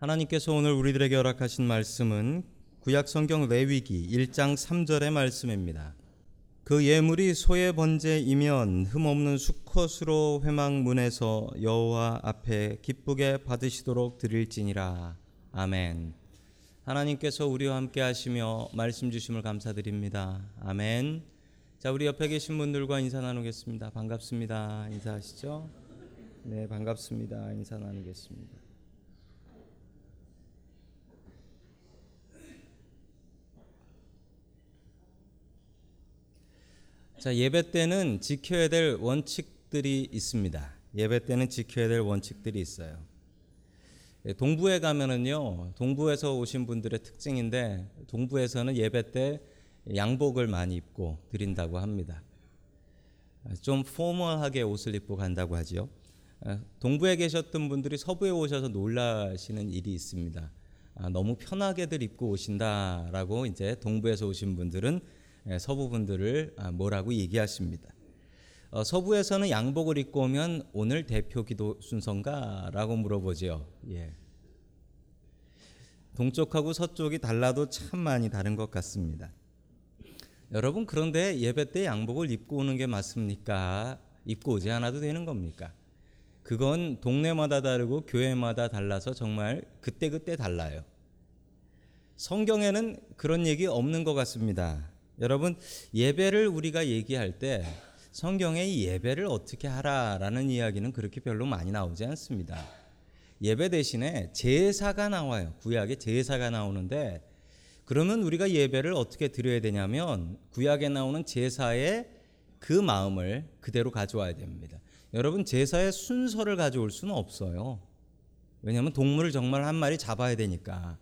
하나님께서 오늘 우리들에게 허락하신 말씀은 구약 성경 레위기 1장 3절의 말씀입니다. 그 예물이 소의 번제이면 흠없는 수컷으로 회막 문에서 여호와 앞에 기쁘게 받으시도록 드릴지니라. 아멘. 하나님께서 우리와 함께 하시며 말씀 주심을 감사드립니다. 아멘. 자, 우리 옆에 계신 분들과 인사 나누겠습니다. 반갑습니다. 인사하시죠? 네, 반갑습니다. 인사 나누겠습니다. 자, 예배 때는 지켜야 될 원칙들이 있습니다. 예배 때는 지켜야 될 원칙들이 있어요. 예, 동부에 가면은요, 동부에서 오신 분들의 특징인데, 동부에서는 예배 때 양복을 많이 입고 드린다고 합니다. 좀 포멀하게 옷을 입고 간다고 하지요. 아, 동부에 계셨던 분들이 서부에 오셔서 놀라시는 일이 있습니다. 아, 너무 편하게들 입고 오신다라고 이제 동부에서 오신 분들은 예, 서부 분들을 아, 뭐라고 얘기하십니다. 어, 서부에서는 양복을 입고 오면 오늘 대표 기도 순서인가라고 물어보지요. 예. 동쪽하고 서쪽이 달라도 참 많이 다른 것 같습니다. 여러분 그런데 예배 때 양복을 입고 오는 게 맞습니까? 입고 오지 않아도 되는 겁니까? 그건 동네마다 다르고 교회마다 달라서 정말 그때그때 달라요. 성경에는 그런 얘기 없는 것 같습니다. 여러분 예배를 우리가 얘기할 때 성경에 이 예배를 어떻게 하라라는 이야기는 그렇게 별로 많이 나오지 않습니다. 예배 대신에 제사가 나와요. 구약에 제사가 나오는데 그러면 우리가 예배를 어떻게 드려야 되냐면 구약에 나오는 제사의 그 마음을 그대로 가져와야 됩니다. 여러분 제사의 순서를 가져올 수는 없어요. 왜냐하면 동물을 정말 한 마리 잡아야 되니까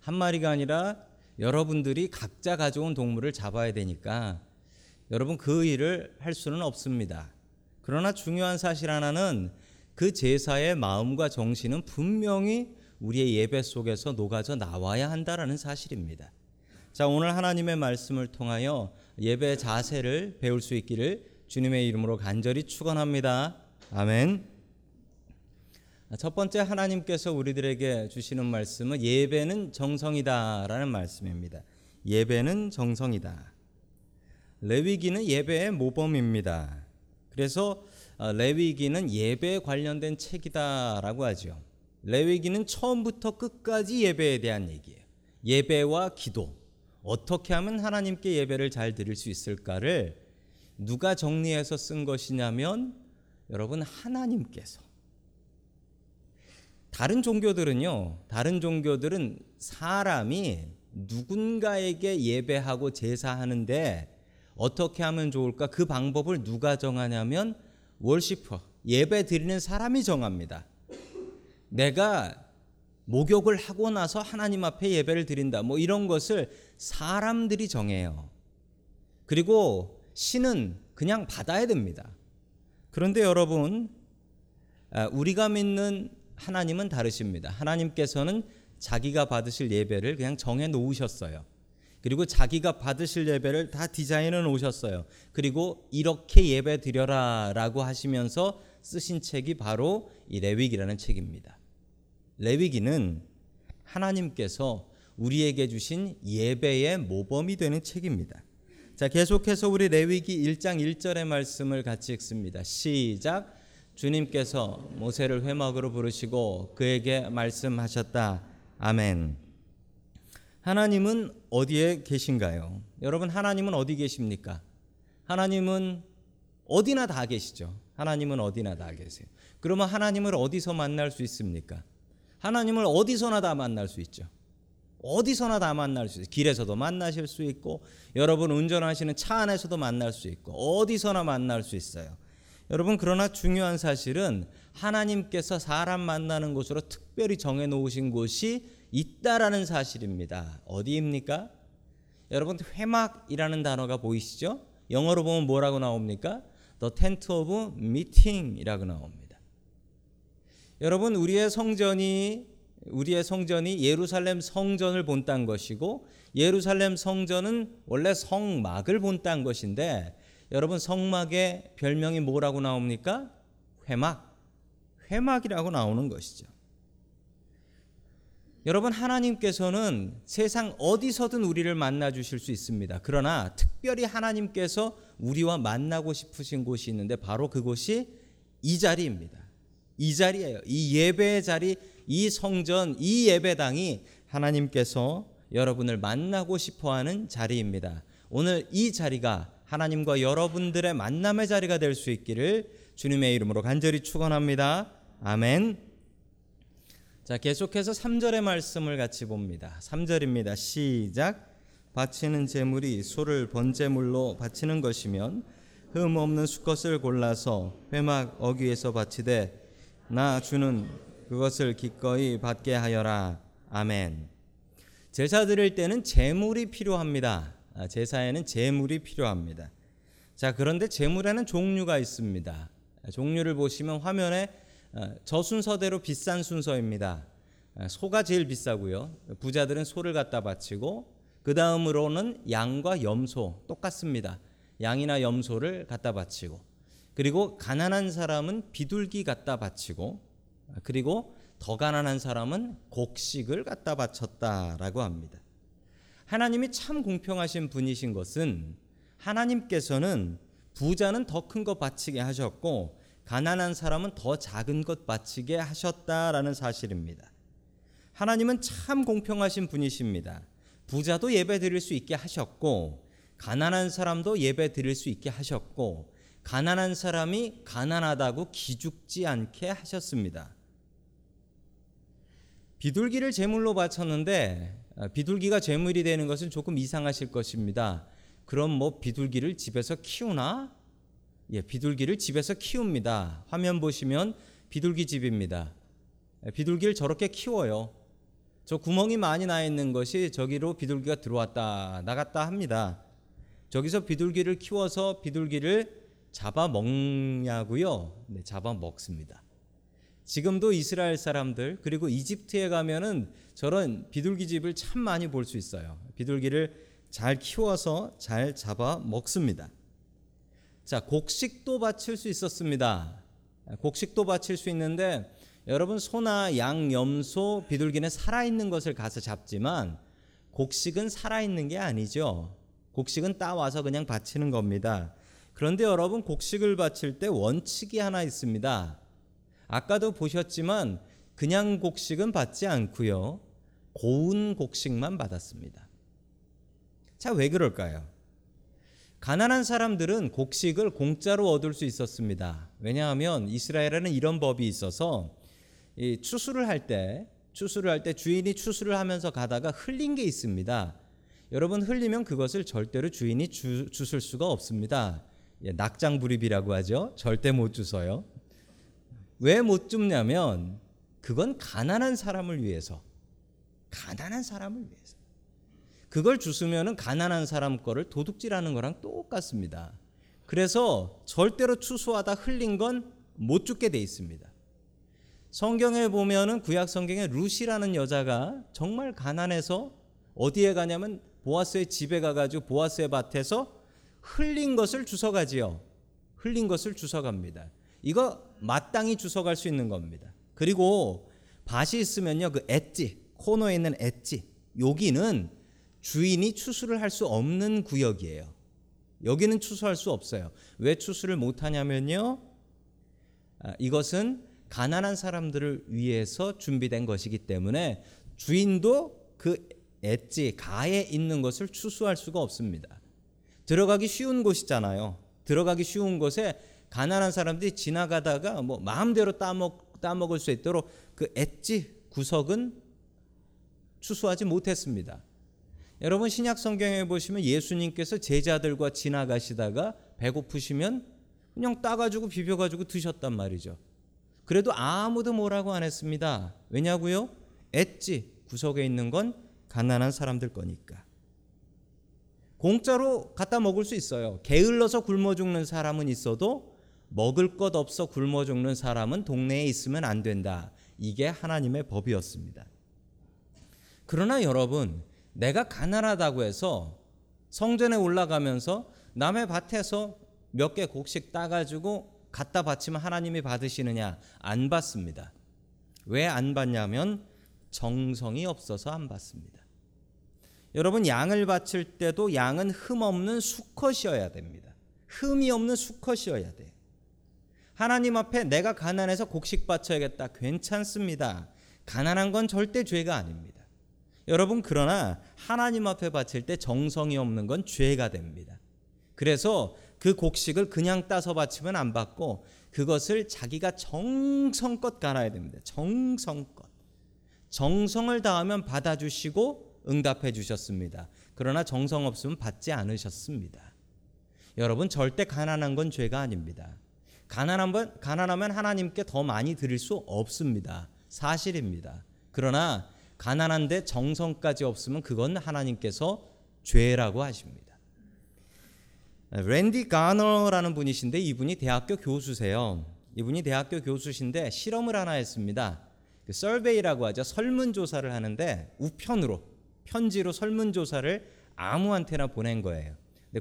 한 마리가 아니라 여러분들이 각자 가져온 동물을 잡아야 되니까 여러분 그 일을 할 수는 없습니다. 그러나 중요한 사실 하나는 그 제사의 마음과 정신은 분명히 우리의 예배 속에서 녹아져 나와야 한다라는 사실입니다. 자, 오늘 하나님의 말씀을 통하여 예배 자세를 배울 수 있기를 주님의 이름으로 간절히 축원합니다. 아멘. 첫 번째 하나님께서 우리들에게 주시는 말씀은 예배는 정성이다라는 말씀입니다. 예배는 정성이다. 레위기는 예배의 모범입니다. 그래서 어, 레위기는 예배에 관련된 책이다라고 하죠. 레위기는 처음부터 끝까지 예배에 대한 얘기예요. 예배와 기도. 어떻게 하면 하나님께 예배를 잘 드릴 수 있을까를 누가 정리해서 쓴 것이냐면 여러분 하나님께서 다른 종교들은요. 다른 종교들은 사람이 누군가에게 예배하고 제사하는데 어떻게 하면 좋을까? 그 방법을 누가 정하냐면 월시퍼 예배 드리는 사람이 정합니다. 내가 목욕을 하고 나서 하나님 앞에 예배를 드린다. 뭐 이런 것을 사람들이 정해요. 그리고 신은 그냥 받아야 됩니다. 그런데 여러분, 아, 우리가 믿는 하나님은 다르십니다. 하나님께서는 자기가 받으실 예배를 그냥 정해 놓으셨어요. 그리고 자기가 받으실 예배를 다 디자인해 놓으셨어요. 그리고 이렇게 예배 드려라라고 하시면서 쓰신 책이 바로 이 레위기라는 책입니다. 레위기는 하나님께서 우리에게 주신 예배의 모범이 되는 책입니다. 자, 계속해서 우리 레위기 1장 1절의 말씀을 같이 읽습니다. 시작. 주님께서 모세를 회막으로 부르시고 그에게 말씀하셨다. 아멘. 하나님은 어디에 계신가요? 여러분 하나님은 어디 계십니까? 하나님은 어디나 다 계시죠. 하나님은 어디나 다 계세요. 그러면 하나님을 어디서 만날 수 있습니까? 하나님을 어디서나 다 만날 수 있죠. 어디서나 다 만날 수 있어요. 길에서도 만나실 수 있고 여러분 운전하시는 차 안에서도 만날 수 있고 어디서나 만날 수 있어요. 여러분 그러나 중요한 사실은 하나님께서 사람 만나는 곳으로 특별히 정해 놓으신 곳이 있다라는 사실입니다. 어디입니까? 여러분 회막이라는 단어가 보이시죠? 영어로 보면 뭐라고 나옵니까? The tent of meeting이라고 나옵니다. 여러분 우리의 성전이 우리의 성전이 예루살렘 성전을 본딴 것이고 예루살렘 성전은 원래 성막을 본딴 것인데 여러분 성막의 별명이 뭐라고 나옵니까? 회막. 회막이라고 나오는 것이죠. 여러분 하나님께서는 세상 어디서든 우리를 만나 주실 수 있습니다. 그러나 특별히 하나님께서 우리와 만나고 싶으신 곳이 있는데 바로 그곳이 이 자리입니다. 이 자리예요. 이 예배의 자리, 이 성전, 이 예배당이 하나님께서 여러분을 만나고 싶어 하는 자리입니다. 오늘 이 자리가 하나님과 여러분들의 만남의 자리가 될 수 있기를 주님의 이름으로 간절히 축원합니다. 아멘. 자, 계속해서 3절의 말씀을 같이 봅니다. 3절입니다. 시작. 바치는 제물이 소를 번제물로 바치는 것이면 흠 없는 수컷을 골라서 회막 어귀에서 바치되 나 주는 그것을 기꺼이 받게 하여라. 아멘. 제사 드릴 때는 제물이 필요합니다. 아, 제사에는 제물이 필요합니다. 자, 그런데 제물에는 종류가 있습니다. 종류를 보시면 화면에 어, 저 순서대로 비싼 순서입니다. 어, 소가 제일 비싸고요. 부자들은 소를 갖다 바치고 그 다음으로는 양과 염소 똑같습니다. 양이나 염소를 갖다 바치고 그리고 가난한 사람은 비둘기 갖다 바치고 그리고 더 가난한 사람은 곡식을 갖다 바쳤다라고 합니다. 하나님이 참 공평하신 분이신 것은 하나님께서는 부자는 더 큰 것 바치게 하셨고 가난한 사람은 더 작은 것 바치게 하셨다라는 사실입니다. 하나님은 참 공평하신 분이십니다. 부자도 예배 드릴 수 있게 하셨고 가난한 사람도 예배 드릴 수 있게 하셨고 가난한 사람이 가난하다고 기죽지 않게 하셨습니다. 비둘기를 제물로 바쳤는데 아, 비둘기가 제물이 되는 것은 조금 이상하실 것입니다. 그럼 뭐 비둘기를 집에서 키우나? 예, 비둘기를 집에서 키웁니다. 화면 보시면 비둘기 집입니다. 예, 비둘기를 저렇게 키워요. 저 구멍이 많이 나 있는 것이 저기로 비둘기가 들어왔다 나갔다 합니다. 저기서 비둘기를 키워서 비둘기를 잡아 먹냐고요? 네, 잡아 먹습니다. 지금도 이스라엘 사람들 그리고 이집트에 가면은 저런 비둘기 집을 참 많이 볼 수 있어요. 비둘기를 잘 키워서 잘 잡아 먹습니다. 자, 곡식도 바칠 수 있었습니다. 곡식도 바칠 수 있는데 여러분 소나 양, 염소, 비둘기는 살아 있는 것을 가서 잡지만 곡식은 살아 있는 게 아니죠. 곡식은 따 와서 그냥 바치는 겁니다. 그런데 여러분 곡식을 바칠 때 원칙이 하나 있습니다. 아까도 보셨지만 그냥 곡식은 받지 않고요. 고운 곡식만 받았습니다. 자, 왜 그럴까요? 가난한 사람들은 곡식을 공짜로 얻을 수 있었습니다. 왜냐하면 이스라엘에는 이런 법이 있어서 추수를 할 때, 추수를 할 때 주인이 추수를 하면서 가다가 흘린 게 있습니다. 여러분 흘리면 그것을 절대로 주인이 주, 주술 수가 없습니다. 예, 낙장불입이라고 하죠. 절대 못 주서요. 왜 못 줍냐면 그건 가난한 사람을 위해서 가난한 사람을 위해서 그걸 주스면은 가난한 사람 거를 도둑질하는 거랑 똑같습니다. 그래서 절대로 추수하다 흘린 건 못 죽게 돼 있습니다. 성경에 보면은 구약 성경에 루시라는 여자가 정말 가난해서 어디에 가냐면 보아스의 집에 가가지고 보아스의 밭에서 흘린 것을 주워가지요. 흘린 것을 주워갑니다. 이거 마땅히 주워갈 수 있는 겁니다. 그리고 밭이 있으면요, 그 엣지 코너에 있는 엣지 여기는 주인이 추수를 할 수 없는 구역이에요. 여기는 추수할 수 없어요. 왜 추수를 못 하냐면요. 아, 이것은 가난한 사람들을 위해서 준비된 것이기 때문에 주인도 그 엣지 가에 있는 것을 추수할 수가 없습니다. 들어가기 쉬운 곳이잖아요. 들어가기 쉬운 곳에 가난한 사람들이 지나가다가 뭐 마음대로 따먹 따먹을 수 있도록 그 엣지 구석은 추수하지 못했습니다. 여러분 신약 성경에 보시면 예수님께서 제자들과 지나가시다가 배고프시면 그냥 따가지고 비벼가지고 드셨단 말이죠. 그래도 아무도 뭐라고 안 했습니다. 왜냐고요? 엣지 구석에 있는 건 가난한 사람들 거니까. 공짜로 갖다 먹을 수 있어요. 게을러서 굶어 죽는 사람은 있어도 먹을 것 없어 굶어 죽는 사람은 동네에 있으면 안 된다. 이게 하나님의 법이었습니다. 그러나 여러분, 내가 가난하다고 해서 성전에 올라가면서 남의 밭에서 몇 개 곡식 따가지고 갖다 바치면 하나님이 받으시느냐? 안 받습니다. 왜 안 받냐면 정성이 없어서 안 받습니다. 여러분 양을 바칠 때도 양은 흠 없는 수컷이어야 됩니다. 흠이 없는 수컷이어야 돼. 하나님 앞에 내가 가난해서 곡식 바쳐야겠다. 괜찮습니다. 가난한 건 절대 죄가 아닙니다. 여러분 그러나 하나님 앞에 바칠 때 정성이 없는 건 죄가 됩니다. 그래서 그 곡식을 그냥 따서 바치면 안 받고 그것을 자기가 정성껏 갈아야 됩니다. 정성껏. 정성을 다하면 받아주시고 응답해 주셨습니다. 그러나 정성 없으면 받지 않으셨습니다. 여러분 절대 가난한 건 죄가 아닙니다. 가난한 가난하면 하나님께 더 많이 드릴 수 없습니다. 사실입니다. 그러나 가난한데 정성까지 없으면 그건 하나님께서 죄라고 하십니다. 랜디 가너라는 분이신데 이분이 대학교 교수세요. 이분이 대학교 교수신데 실험을 하나 했습니다. 그 설베이라고 하죠. 설문조사를 하는데 우편으로 편지로 설문조사를 아무한테나 보낸 거예요.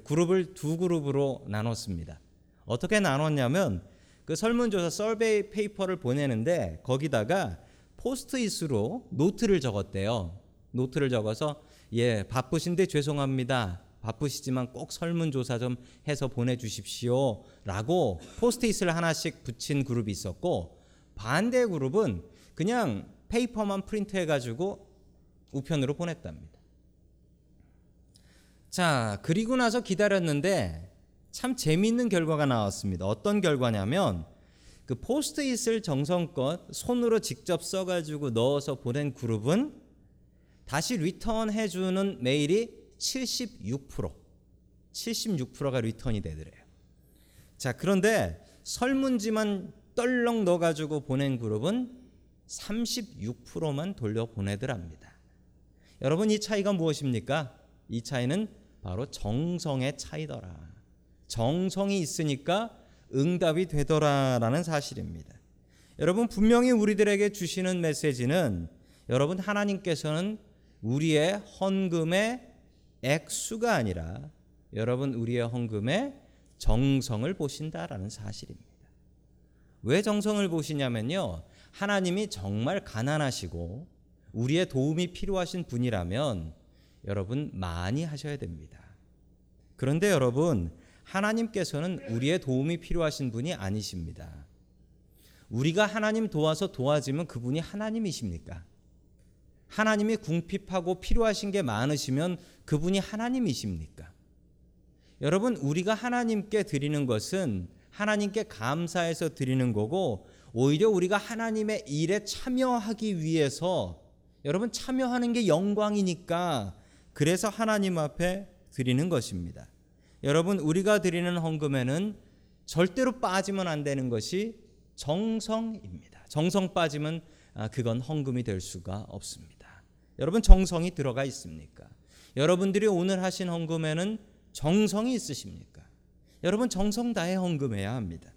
그룹을 두 그룹으로 나눴습니다. 어떻게 나눴냐면 그 설문조사 survey paper를 보내는데 거기다가 포스트잇으로 노트를 적었대요. 노트를 적어서 예 바쁘신데 죄송합니다. 바쁘시지만 꼭 설문조사 좀 해서 보내주십시오. 라고 포스트잇을 하나씩 붙인 그룹이 있었고 반대 그룹은 그냥 paper만 프린트해가지고 우편으로 보냈답니다. 자 그리고 나서 기다렸는데 참 재미있는 결과가 나왔습니다. 어떤 결과냐면 그 포스트잇을 정성껏 손으로 직접 써가지고 넣어서 보낸 그룹은 다시 리턴해 주는 메일이 76% 76%가 리턴이 되더래요. 자 그런데 설문지만 떨렁 넣어가지고 보낸 그룹은 36%만 돌려 보내더랍니다. 여러분 이 차이가 무엇입니까? 이 차이는 바로 정성의 차이더라. 정성이 있으니까 응답이 되더라라는 사실입니다. 여러분 분명히 우리들에게 주시는 메시지는 여러분 하나님께서는 우리의 헌금의 액수가 아니라 여러분 우리의 헌금의 정성을 보신다라는 사실입니다. 왜 정성을 보시냐면요. 하나님이 정말 가난하시고 우리의 도움이 필요하신 분이라면 여러분 많이 하셔야 됩니다. 그런데 여러분 하나님께서는 우리의 도움이 필요하신 분이 아니십니다. 우리가 하나님 도와서 도와지면 그분이 하나님이십니까? 하나님이 궁핍하고 필요하신 게 많으시면 그분이 하나님이십니까? 여러분, 우리가 하나님께 드리는 것은 하나님께 감사해서 드리는 거고, 오히려 우리가 하나님의 일에 참여하기 위해서 여러분 참여하는 게 영광이니까 그래서 하나님 앞에 드리는 것입니다. 여러분 우리가 드리는 헌금에는 절대로 빠지면 안 되는 것이 정성입니다. 정성 빠지면 아, 그건 헌금이 될 수가 없습니다. 여러분 정성이 들어가 있습니까? 여러분들이 오늘 하신 헌금에는 정성이 있으십니까? 여러분 정성 다해 헌금해야 합니다.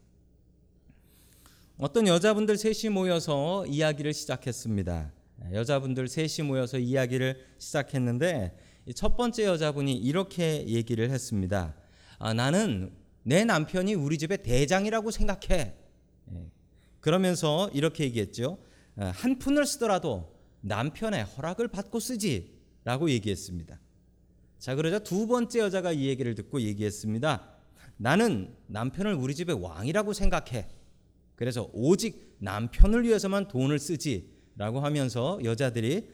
어떤 여자분들 셋이 모여서 이야기를 시작했습니다. 여자분들 셋이 모여서 이야기를 시작했는데 첫 번째 여자분이 이렇게 얘기를 했습니다. 아, 나는 내 남편이 우리 집의 대장이라고 생각해. 예. 그러면서 이렇게 얘기했죠. 아, 한 푼을 쓰더라도 남편의 허락을 받고 쓰지 라고 얘기했습니다. 자, 그러자 두 번째 여자가 이 얘기를 듣고 얘기했습니다. 나는 남편을 우리 집의 왕이라고 생각해. 그래서 오직 남편을 위해서만 돈을 쓰지 라고 하면서 여자들이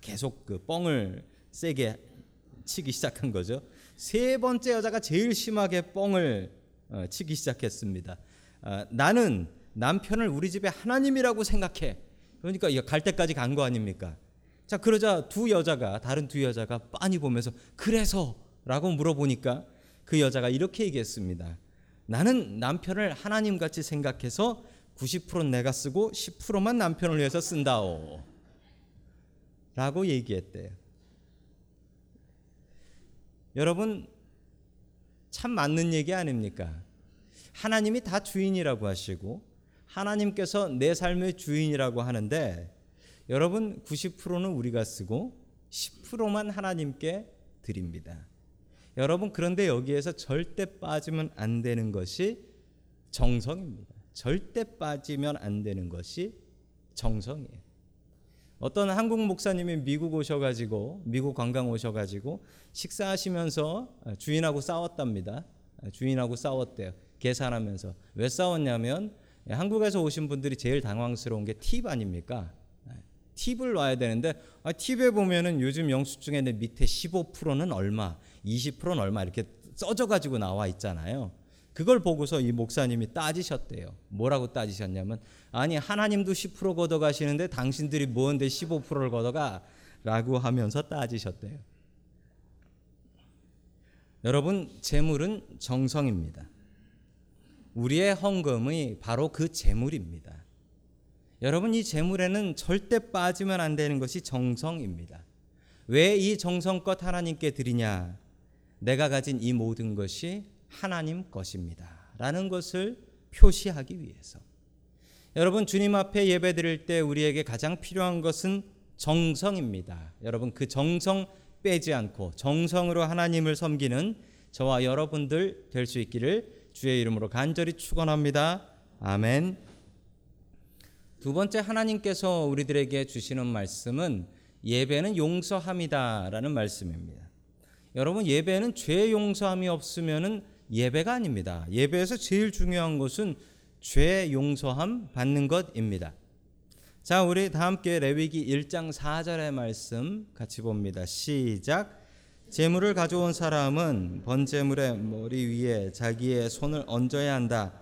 계속 그 뻥을 세게 치기 시작한 거죠. 세 번째 여자가 제일 심하게 뻥을 어, 치기 시작했습니다. 아, 나는 남편을 우리 집의 하나님이라고 생각해. 그러니까 갈 때까지 간 거 아닙니까? 자 그러자 두 여자가 다른 두 여자가 빤히 보면서 그래서라고 물어보니까 그 여자가 이렇게 얘기했습니다. 나는 남편을 하나님 같이 생각해서 90% 내가 쓰고 10%만 남편을 위해서 쓴다오. 라고 얘기했대요. 여러분 참 맞는 얘기 아닙니까? 하나님이 다 주인이라고 하시고 하나님께서 내 삶의 주인이라고 하는데 여러분 90%는 우리가 쓰고 10%만 하나님께 드립니다. 여러분 그런데 여기에서 절대 빠지면 안 되는 것이 정성입니다. 절대 빠지면 안 되는 것이 정성이에요. 어떤 한국 목사님이 미국 오셔가지고 미국 관광 오셔가지고 식사하시면서 주인하고 싸웠답니다. 주인하고 싸웠대요. 계산하면서 왜 싸웠냐면 한국에서 오신 분들이 제일 당황스러운 게 팁 아닙니까? 팁을 놔야 되는데 아, 팁에 보면은 요즘 영수증에 밑에 15%는 얼마, 20%는 얼마 이렇게 써져 가지고 나와 있잖아요. 그걸 보고서 이 목사님이 따지셨대요. 뭐라고 따지셨냐면 아니 하나님도 10% 걷어 가시는데 당신들이 뭔데 15%를 걷어 가? 라고 하면서 따지셨대요. 여러분 재물은 정성입니다. 우리의 헌금이 바로 그 재물입니다. 여러분 이 재물에는 절대 빠지면 안 되는 것이 정성입니다. 왜 이 정성껏 하나님께 드리냐? 내가 가진 이 모든 것이 하나님 것입니다. 라는 것을 표시하기 위해서. 여러분 주님 앞에 예배 드릴 때 우리에게 가장 필요한 것은 정성입니다. 여러분 그 정성 빼지 않고 정성으로 하나님을 섬기는 저와 여러분들 될 수 있기를 주의 이름으로 간절히 축원합니다. 아멘. 두 번째 하나님께서 우리들에게 주시는 말씀은 예배는 용서함이다라는 말씀입니다. 여러분 예배는 죄 용서함이 없으면은 예배가 아닙니다. 예배에서 제일 중요한 것은 죄 용서함 받는 것입니다. 자, 우리 다 함께 레위기 1장 4절의 말씀 같이 봅니다. 시작. 재물을 가져온 사람은 번제물의 머리 위에 자기의 손을 얹어야 한다.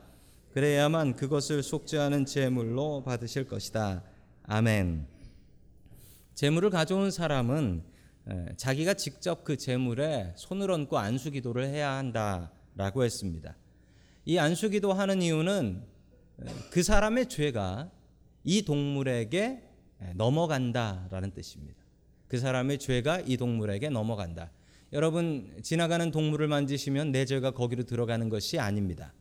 그래야만 그것을 속죄 하는 제물로 받으실 것이다. 아멘. 재물을 가져온 사람은 자기가 직접 그 재물에 손을 얹고 안수 기도를 해야 한다 라고 했습니다. 이 안수 기도 하는 이유는 그 사람의 죄가 이 동물에게 넘어간다라는 뜻입니다. 그 사람의 죄가 이 동물에게 넘어간다. 여러분 지나가는 동물을 만지시면 내 죄가 거기로 들어가는 것이 아닙니다.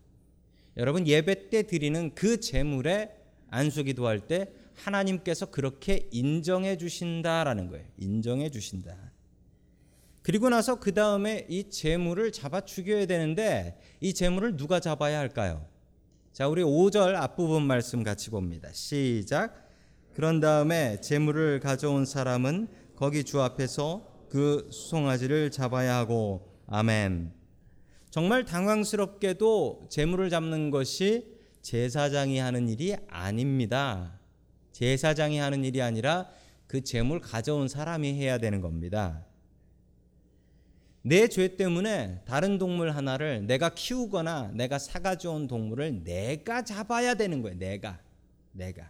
여러분 예배 때 드리는 그 제물에 안수기도 할 때 하나님께서 그렇게 인정해 주신다라는 거예요. 인정해 주신다. 그리고 나서 그 다음에 이 재물을 잡아 죽여야 되는데 이 재물을 누가 잡아야 할까요? 자, 우리 5절 앞부분 말씀 같이 봅니다. 시작. 그런 다음에 재물을 가져온 사람은 거기 주 앞에서 그 수송아지를 잡아야 하고 아멘. 정말 당황스럽게도 재물을 잡는 것이 제사장이 하는 일이 아닙니다. 제사장이 하는 일이 아니라 그 재물 가져온 사람이 해야 되는 겁니다. 내 죄 때문에 다른 동물 하나를 내가 키우거나 내가 사가져온 동물을 내가 잡아야 되는 거예요. 내가. 내가.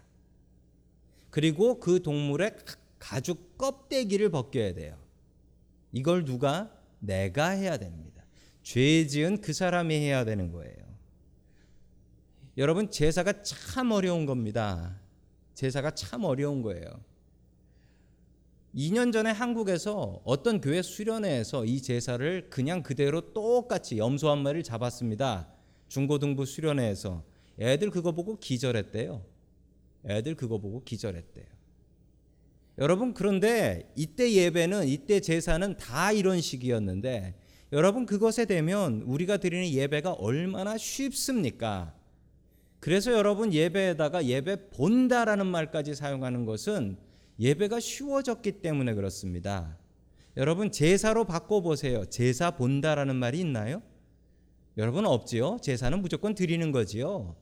그리고 그 동물의 가죽 껍데기를 벗겨야 돼요. 이걸 누가? 내가 해야 됩니다. 죄 지은 그 사람이 해야 되는 거예요. 여러분, 제사가 참 어려운 겁니다. 제사가 참 어려운 거예요. 2년 전에 한국에서 어떤 교회 수련회에서 이 제사를 그냥 그대로 똑같이 염소 한 마리를 잡았습니다. 중고등부 수련회에서 애들 그거 보고 기절했대요. 애들 그거 보고 기절했대요. 여러분 그런데 이때 예배는 이때 제사는 다 이런 식이었는데 여러분 그것에 되면 우리가 드리는 예배가 얼마나 쉽습니까? 그래서 여러분 예배에다가 예배 본다라는 말까지 사용하는 것은 예배가 쉬워졌기 때문에 그렇습니다. 여러분 제사로 바꿔 보세요. 제사 본다라는 말이 있나요? 여러분 없지요. 제사는 무조건 드리는 거지요.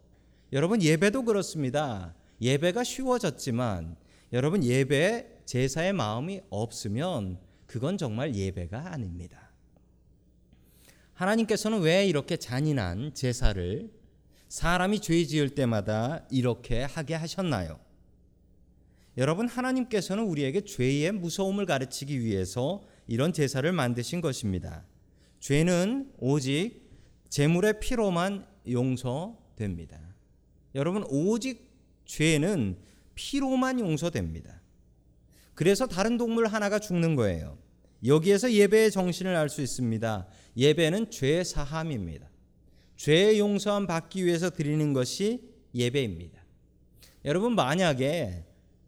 여러분 예배도 그렇습니다. 예배가 쉬워졌지만 여러분 예배 제사의 마음이 없으면 그건 정말 예배가 아닙니다. 하나님께서는 왜 이렇게 잔인한 제사를 사람이 죄 지을 때마다 이렇게 하게 하셨나요? 여러분 하나님께서는 우리에게 죄의 무서움을 가르치기 위해서 이런 제사를 만드신 것입니다. 죄는 오직 제물의 피로만 용서됩니다. 여러분 오직 죄는 피로만 용서됩니다. 그래서 다른 동물 하나가 죽는 거예요. 여기에서 예배의 정신을 알 수 있습니다. 예배는 죄 사함입니다. 죄 용서함 받기 위해서 드리는 것이 예배입니다. 여러분 만약에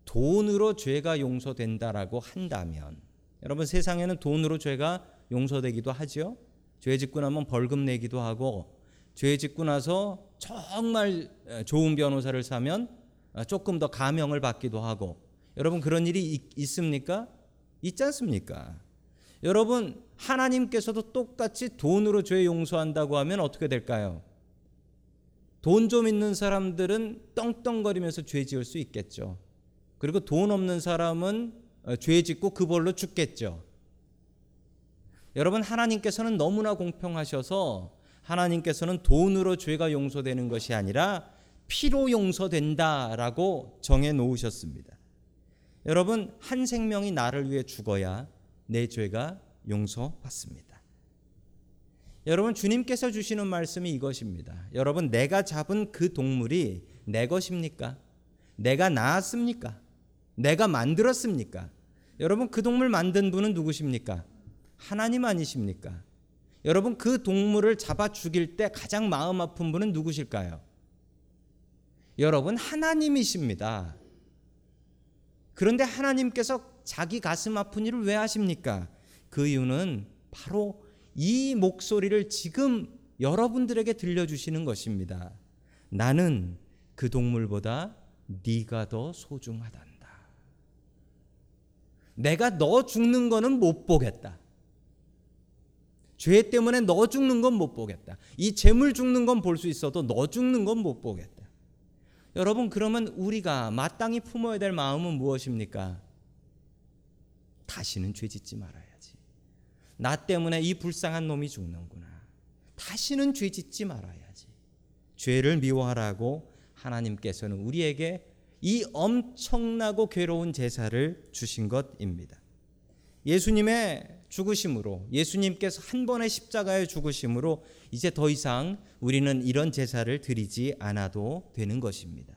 돈으로 죄가 용서된다라고 한다면 여러분 세상에는 돈으로 죄가 용서되기도 하죠. 죄 짓고 나면 벌금 내기도 하고 죄 짓고 나서 정말 좋은 변호사를 사면 조금 더 감형을 받기도 하고 여러분 그런 일이 있, 있습니까? 있지 않습니까? 여러분 하나님께서도 똑같이 돈으로 죄 용서한다고 하면 어떻게 될까요? 돈 좀 있는 사람들은 떵떵거리면서 죄 지을 수 있겠죠. 그리고 돈 없는 사람은 어, 죄 짓고 그 벌로 죽겠죠. 여러분 하나님께서는 너무나 공평하셔서 하나님께서는 돈으로 죄가 용서되는 것이 아니라 피로 용서된다라고 정해 놓으셨습니다. 여러분 한 생명이 나를 위해 죽어야 내 죄가 용서받습니다. 여러분 주님께서 주시는 말씀이 이것입니다. 여러분 내가 잡은 그 동물이 내 것입니까? 내가 낳았습니까? 내가 만들었습니까? 여러분 그 동물 만든 분은 누구십니까? 하나님 아니십니까? 여러분 그 동물을 잡아 죽일 때 가장 마음 아픈 분은 누구실까요? 여러분 하나님이십니다. 그런데 하나님께서 자기 가슴 아픈 일을 왜 하십니까? 그 이유는 바로 이 목소리를 지금 여러분들에게 들려주시는 것입니다. 나는 그 동물보다 네가 더 소중하단다. 내가 너 죽는 거는 못 보겠다. 죄 때문에 너 죽는 건 못 보겠다. 이 재물 죽는 건 볼 수 있어도 너 죽는 건 못 보겠다. 여러분 그러면 우리가 마땅히 품어야 될 마음은 무엇입니까? 다시는 죄 짓지 말아야지. 나 때문에 이 불쌍한 놈이 죽는구나. 다시는 죄 짓지 말아야지. 죄를 미워하라고 하나님께서는 우리에게 이 엄청나고 괴로운 제사를 주신 것입니다. 예수님의 죽으심으로 예수님께서 한 번의 십자가의 죽으심으로 이제 더 이상 우리는 이런 제사를 드리지 않아도 되는 것입니다.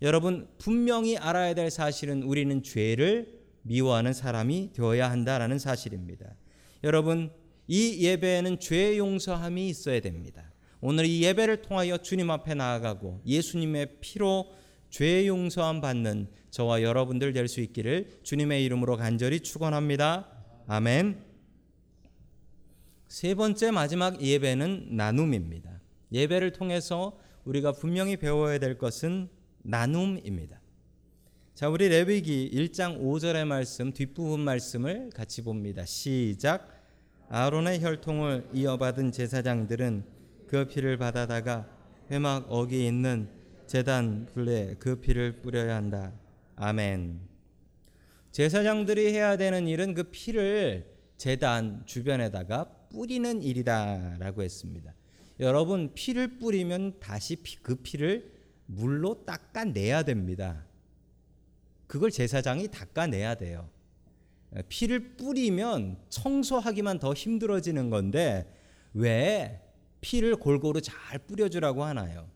여러분 분명히 알아야 될 사실은 우리는 죄를 미워하는 사람이 되어야 한다라는 사실입니다. 여러분 이 예배에는 죄 용서함이 있어야 됩니다. 오늘 이 예배를 통하여 주님 앞에 나아가고 예수님의 피로 죄 용서함 받는 저와 여러분들 될 수 있기를 주님의 이름으로 간절히 축원합니다. 아멘. 세 번째 마지막 예배는 나눔입니다. 예배를 통해서 우리가 분명히 배워야 될 것은 나눔입니다. 자, 우리 레위기 1장 5절의 말씀 뒷부분 말씀을 같이 봅니다. 시작. 아론의 혈통을 이어받은 제사장들은 그 피를 받아다가 회막 어기 있는 제단 불에 그 피를 뿌려야 한다. 아멘. 제사장들이 해야 되는 일은 그 피를 제단 주변에다가 뿌리는 일이다라고 했습니다. 여러분 피를 뿌리면 다시 피, 그 피를 물로 닦아내야 됩니다. 그걸 제사장이 닦아내야 돼요. 피를 뿌리면 청소하기만 더 힘들어지는 건데 왜 피를 골고루 잘 뿌려주라고 하나요?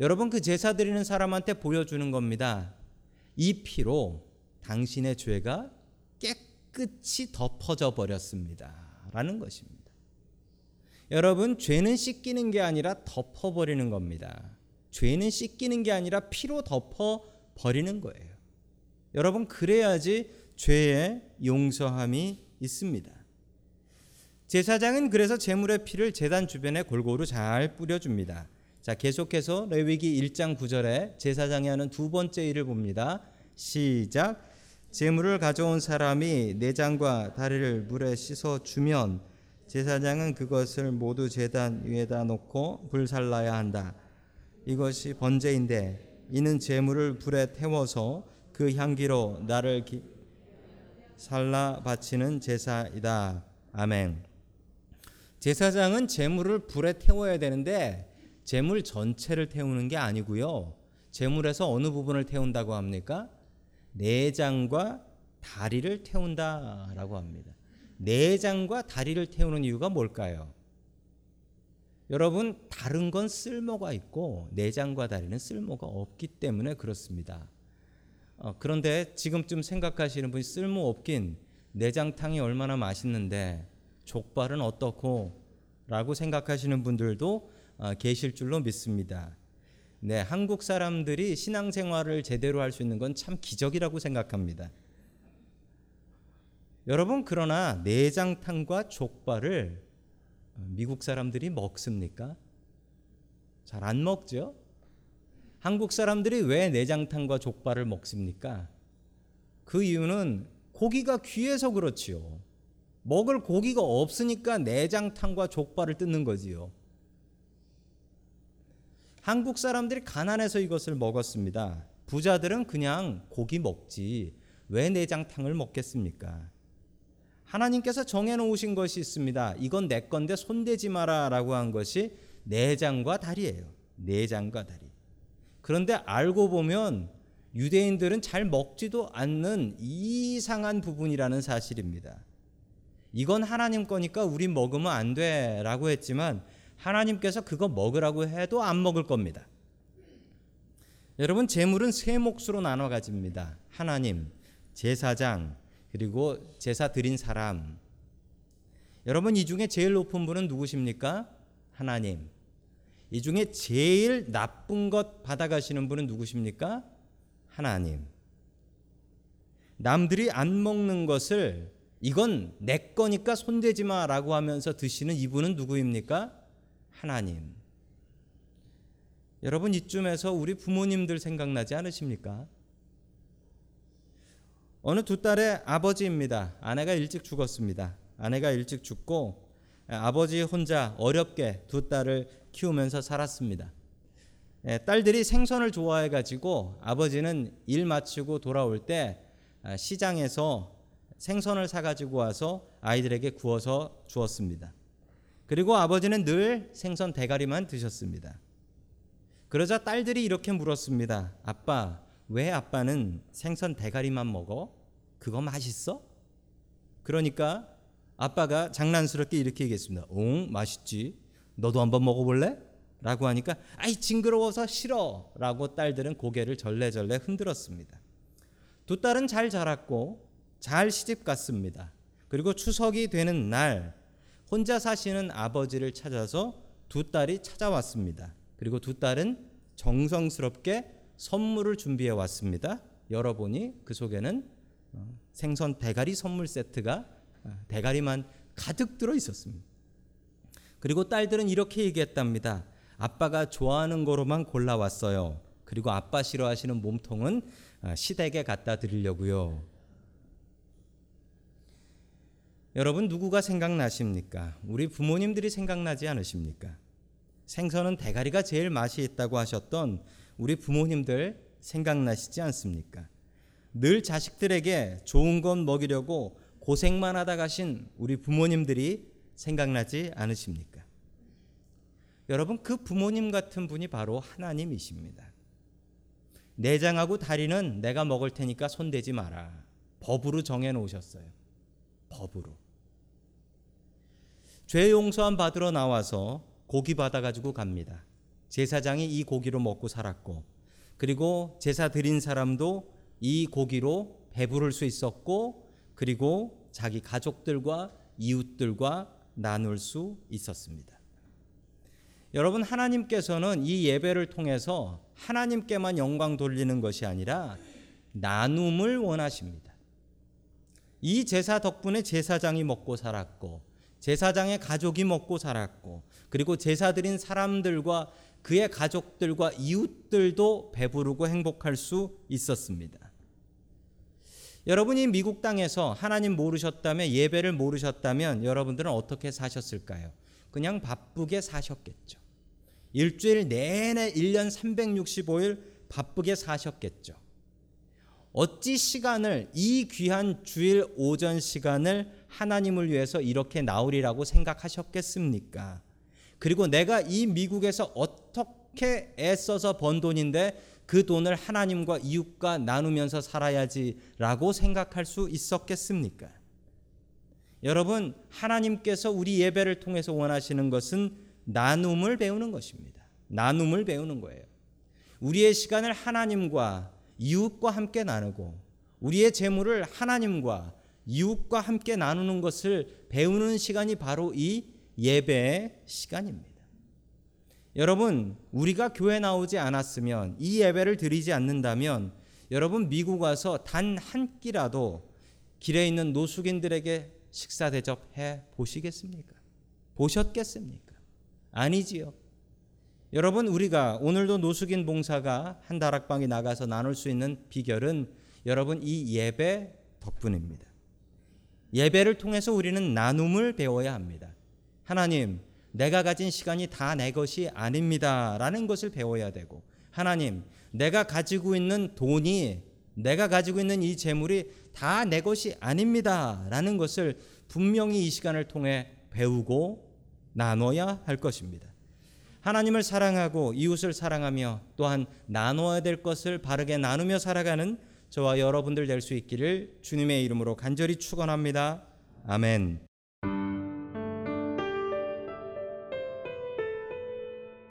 여러분 그 제사 드리는 사람한테 보여주는 겁니다. 이 피로 당신의 죄가 깨끗이 덮어져 버렸습니다. 라는 것입니다. 여러분 죄는 씻기는 게 아니라 덮어 버리는 겁니다. 죄는 씻기는 게 아니라 피로 덮어 버리는 거예요. 여러분 그래야지 죄의 용서함이 있습니다. 제사장은 그래서 제물의 피를 제단 주변에 골고루 잘 뿌려줍니다. 자, 계속해서 레위기 1장 9절에 제사장이 하는 두 번째 일을 봅니다. 시작. 제물을 가져온 사람이 내장과 다리를 물에 씻어 주면 제사장은 그것을 모두 제단 위에다 놓고 불살라야 한다. 이것이 번제인데 이는 제물을 불에 태워서 그 향기로 나를 기... 살라 바치는 제사이다. 아멘. 제사장은 제물을 불에 태워야 되는데 재물 전체를 태우는 게 아니고요. 재물에서 어느 부분을 태운다고 합니까? 내장과 다리를 태운다라고 합니다. 내장과 다리를 태우는 이유가 뭘까요? 여러분 다른 건 쓸모가 있고 내장과 다리는 쓸모가 없기 때문에 그렇습니다. 어, 그런데 지금쯤 생각하시는 분이 쓸모 없긴 내장탕이 얼마나 맛있는데 족발은 어떻고? 라고 생각하시는 분들도 어, 계실 줄로 믿습니다. 네, 한국 사람들이 신앙생활을 제대로 할 수 있는 건 참 기적이라고 생각합니다. 여러분 그러나 내장탕과 족발을 미국 사람들이 먹습니까? 잘 안 먹죠. 한국 사람들이 왜 내장탕과 족발을 먹습니까? 그 이유는 고기가 귀해서 그렇지요. 먹을 고기가 없으니까 내장탕과 족발을 뜯는 거지요. 한국 사람들이 가난해서 이것을 먹었습니다. 부자들은 그냥 고기 먹지 왜 내장탕을 먹겠습니까? 하나님께서 정해놓으신 것이 있습니다. 이건 내 건데 손대지 마라라고 한 것이 내장과 다리예요. 내장과 다리. 그런데 알고 보면 유대인들은 잘 먹지도 않는 이상한 부분이라는 사실입니다. 이건 하나님 거니까 우리 먹으면 안 돼라고 했지만 하나님께서 그거 먹으라고 해도 안 먹을 겁니다. 여러분 재물은 세 몫으로 나눠 가집니다. 하나님, 제사장, 그리고 제사 드린 사람. 여러분 이 중에 제일 높은 분은 누구십니까? 하나님. 이 중에 제일 나쁜 것 받아가시는 분은 누구십니까? 하나님. 남들이 안 먹는 것을 이건 내 거니까 손대지 마라고 하면서 드시는 이분은 누구입니까? 하나님. 여러분 이쯤에서 우리 부모님들 생각나지 않으십니까? 어느 두 딸의 아버지입니다. 아내가 일찍 죽었습니다. 아내가 일찍 죽고 아버지 혼자 어렵게 두 딸을 키우면서 살았습니다. 딸들이 생선을 좋아해 가지고 아버지는 일 마치고 돌아올 때 시장에서 생선을 사 가지고 와서 아이들에게 구워서 주었습니다. 그리고 아버지는 늘 생선 대가리만 드셨습니다. 그러자 딸들이 이렇게 물었습니다. 아빠, 왜 아빠는 생선 대가리만 먹어? 그거 맛있어? 그러니까 아빠가 장난스럽게 이렇게 얘기했습니다. 응, 맛있지. 너도 한번 먹어볼래? 라고 하니까 아이 징그러워서 싫어 라고 딸들은 고개를 절레절레 흔들었습니다. 두 딸은 잘 자랐고 잘 시집 갔습니다. 그리고 추석이 되는 날 혼자 사시는 아버지를 찾아서 두 딸이 찾아왔습니다. 그리고 두 딸은 정성스럽게 선물을 준비해 왔습니다. 열어보니 그 속에는 어, 생선 대가리 선물 세트가 어, 대가리만 가득 들어 있었습니다. 그리고 딸들은 이렇게 얘기했답니다. 아빠가 좋아하는 거로만 골라왔어요. 그리고 아빠 싫어하시는 몸통은 어, 시댁에 갖다 드리려고요. 여러분 누구가 생각나십니까? 우리 부모님들이 생각나지 않으십니까? 생선은 대가리가 제일 맛이 있다고 하셨던 우리 부모님들 생각나시지 않습니까? 늘 자식들에게 좋은 것 먹이려고 고생만 하다 가신 우리 부모님들이 생각나지 않으십니까? 여러분 그 부모님 같은 분이 바로 하나님이십니다. 내장하고 다리는 내가 먹을 테니까 손대지 마라. 법으로 정해 놓으셨어요. 법으로. 죄 용서함 받으러 나와서 고기 받아 가지고 갑니다. 제사장이 이 고기로 먹고 살았고 그리고 제사 드린 사람도 이 고기로 배부를 수 있었고 그리고 자기 가족들과 이웃들과 나눌 수 있었습니다. 여러분 하나님께서는 이 예배를 통해서 하나님께만 영광 돌리는 것이 아니라 나눔을 원하십니다. 이 제사 덕분에 제사장이 먹고 살았고 제사장의 가족이 먹고 살았고 그리고 제사 드린 사람들과 그의 가족들과 이웃들도 배부르고 행복할 수 있었습니다. 여러분이 미국 땅에서 하나님 모르셨다면 예배를 모르셨다면 여러분들은 어떻게 사셨을까요? 그냥 바쁘게 사셨겠죠. 일주일 내내 1년 365일 바쁘게 사셨겠죠. 어찌 시간을 이 귀한 주일 오전 시간을 하나님을 위해서 이렇게 나오리라고 생각하셨겠습니까? 그리고 내가 이 미국에서 어떻게 애써서 번 돈인데 그 돈을 하나님과 이웃과 나누면서 살아야지라고 생각할 수 있었겠습니까? 여러분, 하나님께서 우리 예배를 통해서 원하시는 것은 나눔을 배우는 것입니다. 나눔을 배우는 거예요. 우리의 시간을 하나님과 이웃과 함께 나누고 우리의 재물을 하나님과 이웃과 함께 나누는 것을 배우는 시간이 바로 이 예배의 시간입니다. 여러분, 우리가 교회 나오지 않았으면 이 예배를 드리지 않는다면 여러분 미국 와서 단 한 끼라도 길에 있는 노숙인들에게 식사 대접해 보시겠습니까? 보셨겠습니까? 아니지요. 여러분 우리가 오늘도 노숙인 봉사가 한 다락방에 나가서 나눌 수 있는 비결은 여러분 이 예배 덕분입니다. 예배를 통해서 우리는 나눔을 배워야 합니다. 하나님, 내가 가진 시간이 다 내 것이 아닙니다 라는 것을 배워야 되고 하나님, 내가 가지고 있는 돈이 내가 가지고 있는 이 재물이 다 내 것이 아닙니다 라는 것을 분명히 이 시간을 통해 배우고 나눠야 할 것입니다. 하나님을 사랑하고 이웃을 사랑하며 또한 나눠야 될 것을 바르게 나누며 살아가는 저와 여러분들 될 수 있기를 주님의 이름으로 간절히 축원합니다. 아멘.